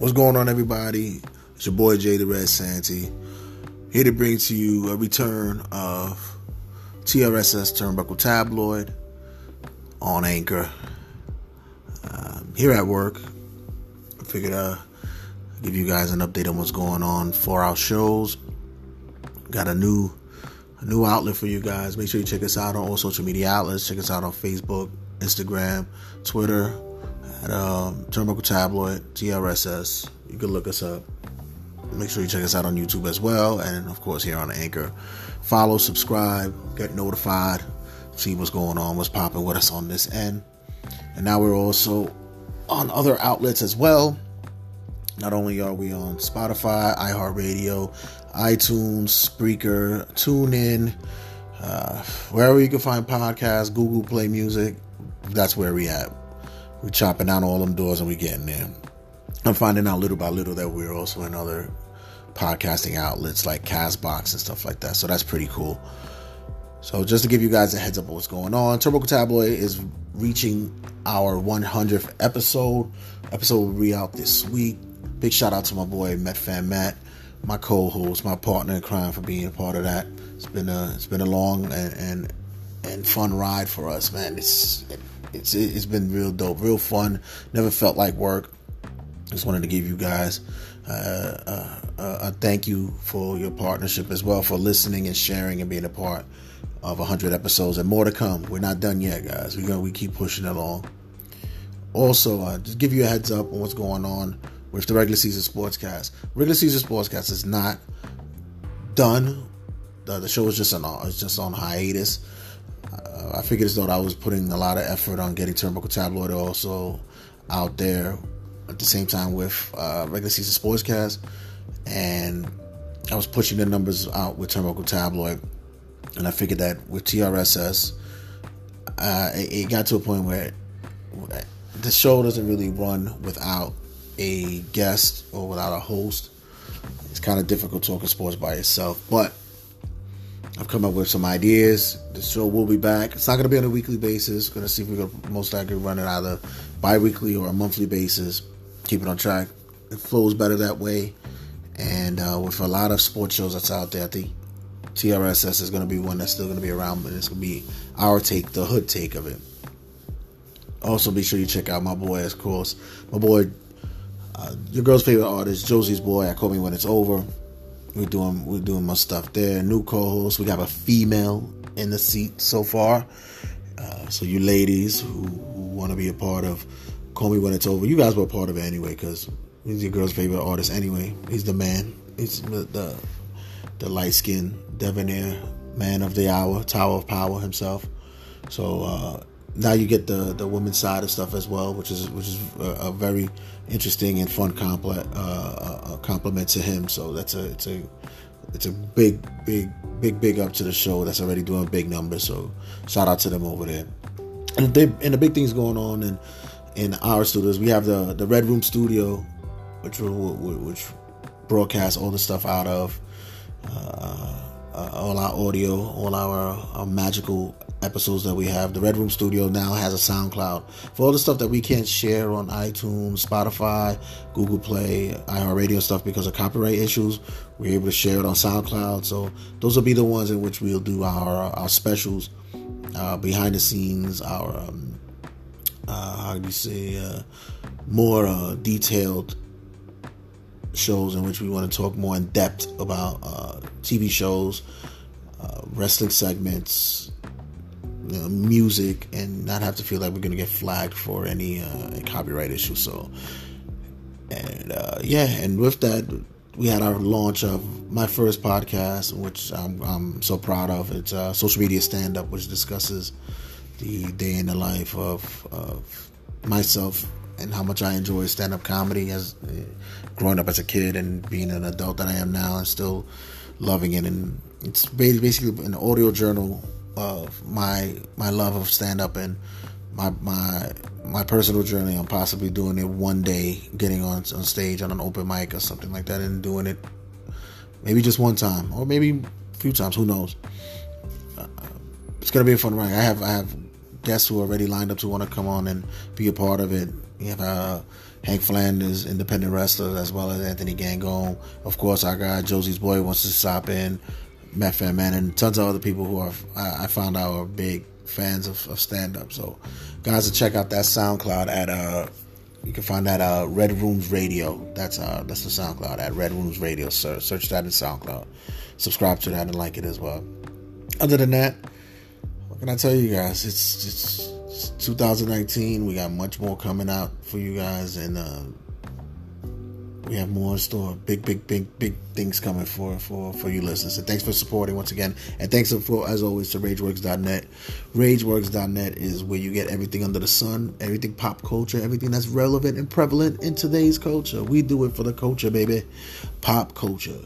What's going on, everybody? It's your boy Jay the Red Santee, here to bring to you a return of TRSS Turnbuckle Tabloid on Anchor. Um, here at work, I figured uh give you guys an update on what's going on for our shows. Got a new a new outlet for you guys. Make sure you check us out on all social media outlets. Check us out on Facebook, Instagram, Twitter, at um, Turnbuckle Tabloid, TRSS. You can look us up. Make sure you check us out on YouTube as well, and of course here on Anchor. Follow, subscribe, get notified, see what's going on, what's popping with us on this end. And now we're also on other outlets as well. Not only are we on Spotify, iHeartRadio, iTunes, Spreaker, TuneIn, uh, wherever you can find podcasts, Google Play Music, that's where we at. We're chopping down all them doors and we're getting there. I'm finding out little by little that we're also in other podcasting outlets like Castbox and stuff like that. So that's pretty cool. So just to give you guys a heads up of what's going on, Turbo Tabloid is reaching our 100th episode. Episode will be out this week. Big shout out to my boy Met Fan Matt, my co-host, my partner in crime for being a part of that. It's been a it's been a long and and, and fun ride for us, man. It's it's it's been real dope, real fun. Never felt like work. Just wanted to give you guys uh, uh, uh, a thank you for your partnership as well, for listening and sharing and being a part of 100 episodes and more to come. We're not done yet, guys. We're gonna we keep pushing along. Also, uh, just give you a heads up on what's going on with the regular season sportscast. Regular season sportscast is not done. The, the show is just on it's just on hiatus. Uh, I figured as though I was putting a lot of effort on getting Turnbuckle Tabloid also out there at the same time with uh, regular season sportscast, and I was pushing the numbers out with Turnbuckle Tabloid, and I figured that with TRSS, uh, it, it got to a point where the show doesn't really run without a guest or without a host. It's kind of difficult talking sports by itself, but I've come up with some ideas. The show will be back. It's not going to be on a weekly basis. Going to see if we're going to most likely run it either bi-weekly or a monthly basis. Keep it on track. It flows better that way. And uh, with a lot of sports shows that's out there, I think TRSS is going to be one that's still going to be around, but it's going to be our take, the hood take of it. Also, be sure you check out my boy, of course, my boy, uh, your girl's favorite artist, Josie's boy. I call me when it's over. We're doing we're doing my stuff there. New co-host. We have a female in the seat so far. Uh, so you ladies who, who want to be a part of, call me when it's over. You guys were a part of it anyway because he's your girl's favorite artist anyway. He's the man. He's the the, the light skinned debonair man of the hour, Tower of Power himself. So uh, now you get the the women's side of stuff as well, which is which is a, a very interesting and fun complement uh, complement to him. So that's a it's a it's a big big big big up to the show that's already doing big numbers. So shout out to them over there. And they and the big things going on in in our studios. We have the the Red Room Studio, which which broadcasts all the stuff out of. Uh, uh, all our audio, all our, our magical episodes that we have. The Red Room Studio now has a SoundCloud for all the stuff that we can't share on iTunes, Spotify, Google Play, iHeartRadio stuff because of copyright issues. We're able to share it on SoundCloud. So those will be the ones in which we'll do our our specials, uh, behind the scenes, our um, uh, how do you say uh, more uh, detailed shows in which we want to talk more in depth about uh, TV shows, uh, wrestling segments, you know, music and not have to feel like we're gonna get flagged for any uh, copyright issue. So, and uh, yeah, and with that, we had our launch of my first podcast, which I'm, I'm so proud of. It's uh, social media stand up, which discusses the day in the life of, of myself and how much I enjoy stand up comedy as uh, growing up as a kid and being an adult that I am now and still loving it. And it's basically an audio journal of my my love of stand up and my my my personal journey on possibly doing it one day, getting on on stage on an open mic or something like that, and doing it maybe just one time or maybe a few times. Who knows? Uh, it's gonna be a fun ride. I have I have guests who are already lined up to want to come on and be a part of it. We have uh, Hank Flanders, independent wrestler, as well as Anthony Gangone. Of course, our guy Josie's boy wants to stop in. Matt Man, and tons of other people who are I found out are big fans of, of stand up. So, guys, to check out that SoundCloud at uh, you can find that uh Red Rooms Radio. That's uh that's the SoundCloud at Red Rooms Radio. Search search that in SoundCloud. Subscribe to that and like it as well. Other than that, what can I tell you guys? It's it's 2019. We got much more coming out for you guys, and uh, we have more in store. Big, big, big, big things coming for for for you listeners. And thanks for supporting once again. And thanks for as always to RageWorks.net. RageWorks.net is where you get everything under the sun, everything pop culture, everything that's relevant and prevalent in today's culture. We do it for the culture, baby. Pop culture.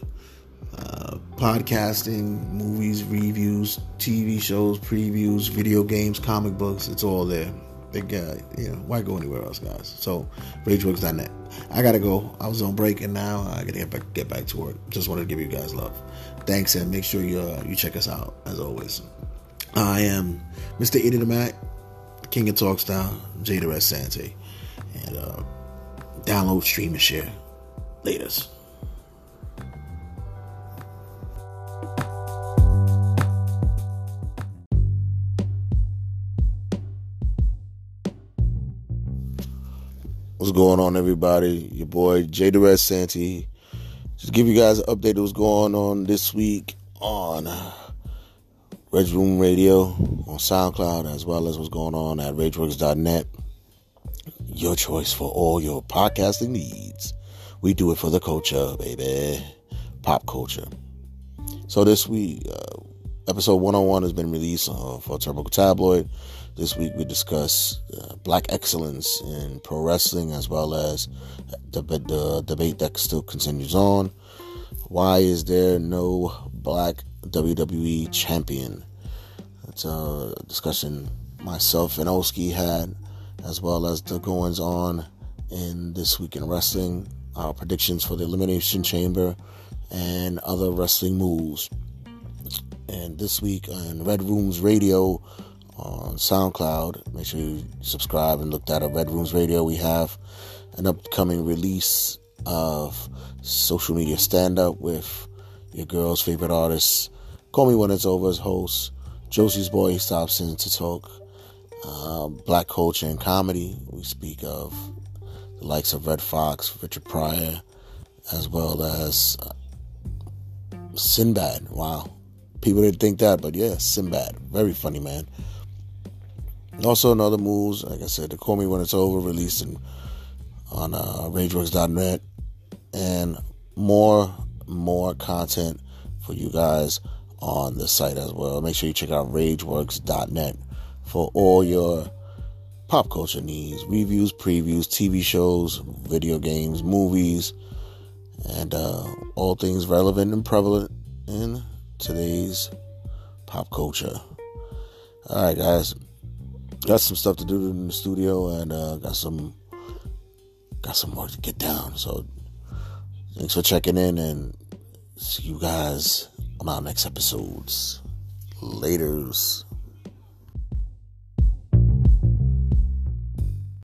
Uh, podcasting, movies, reviews, TV shows, previews, video games, comic books, it's all there. Big guy, you know, why go anywhere else, guys? So, RageWorks.net. I gotta go. I was on break and now I gotta get back, get back to work. Just wanted to give you guys love. Thanks and make sure you uh, you check us out as always. I am Mr. Eddie the Mac, King of Talk Style, Jada Red Sante, and uh, download, stream, and share. Latest. Going on, everybody? Your boy Jada Red Santee. Just give you guys an update of what's going on this week on Red Room Radio on SoundCloud, as well as what's going on at RageWorks.net. Your choice for all your podcasting needs. We do it for the culture, baby. Pop culture. So this week, uh, episode 101 has been released uh, for Turbo Tabloid. This week we discuss uh, black excellence in pro wrestling as well as the, the debate that still continues on. Why is there no black WWE champion? It's a discussion myself and Oski had, as well as the goings on in this week in wrestling, our predictions for the Elimination Chamber, and other wrestling moves. And this week on Red Rooms Radio, on SoundCloud. Make sure you subscribe and look that up. Red Rooms Radio. We have an upcoming release of social media stand up with your girl's favorite artist. Call me when it's over as host. Josie's boy stops in to talk uh, black culture and comedy. We speak of the likes of Redd Foxx, Richard Pryor, as well as uh, Sinbad. Wow. People didn't think that, but yeah, Sinbad. Very funny, man. Also, in other moves, like I said, the Call Me When It's Over released in, on uh, RageWorks.net, and more more content for you guys on the site as well. Make sure you check out RageWorks.net for all your pop culture needs, reviews, previews, TV shows, video games, movies, and uh, all things relevant and prevalent in today's pop culture. All right, guys got some stuff to do in the studio and uh, got some got some work to get down. So thanks for checking in and see you guys on our next episodes. Laters.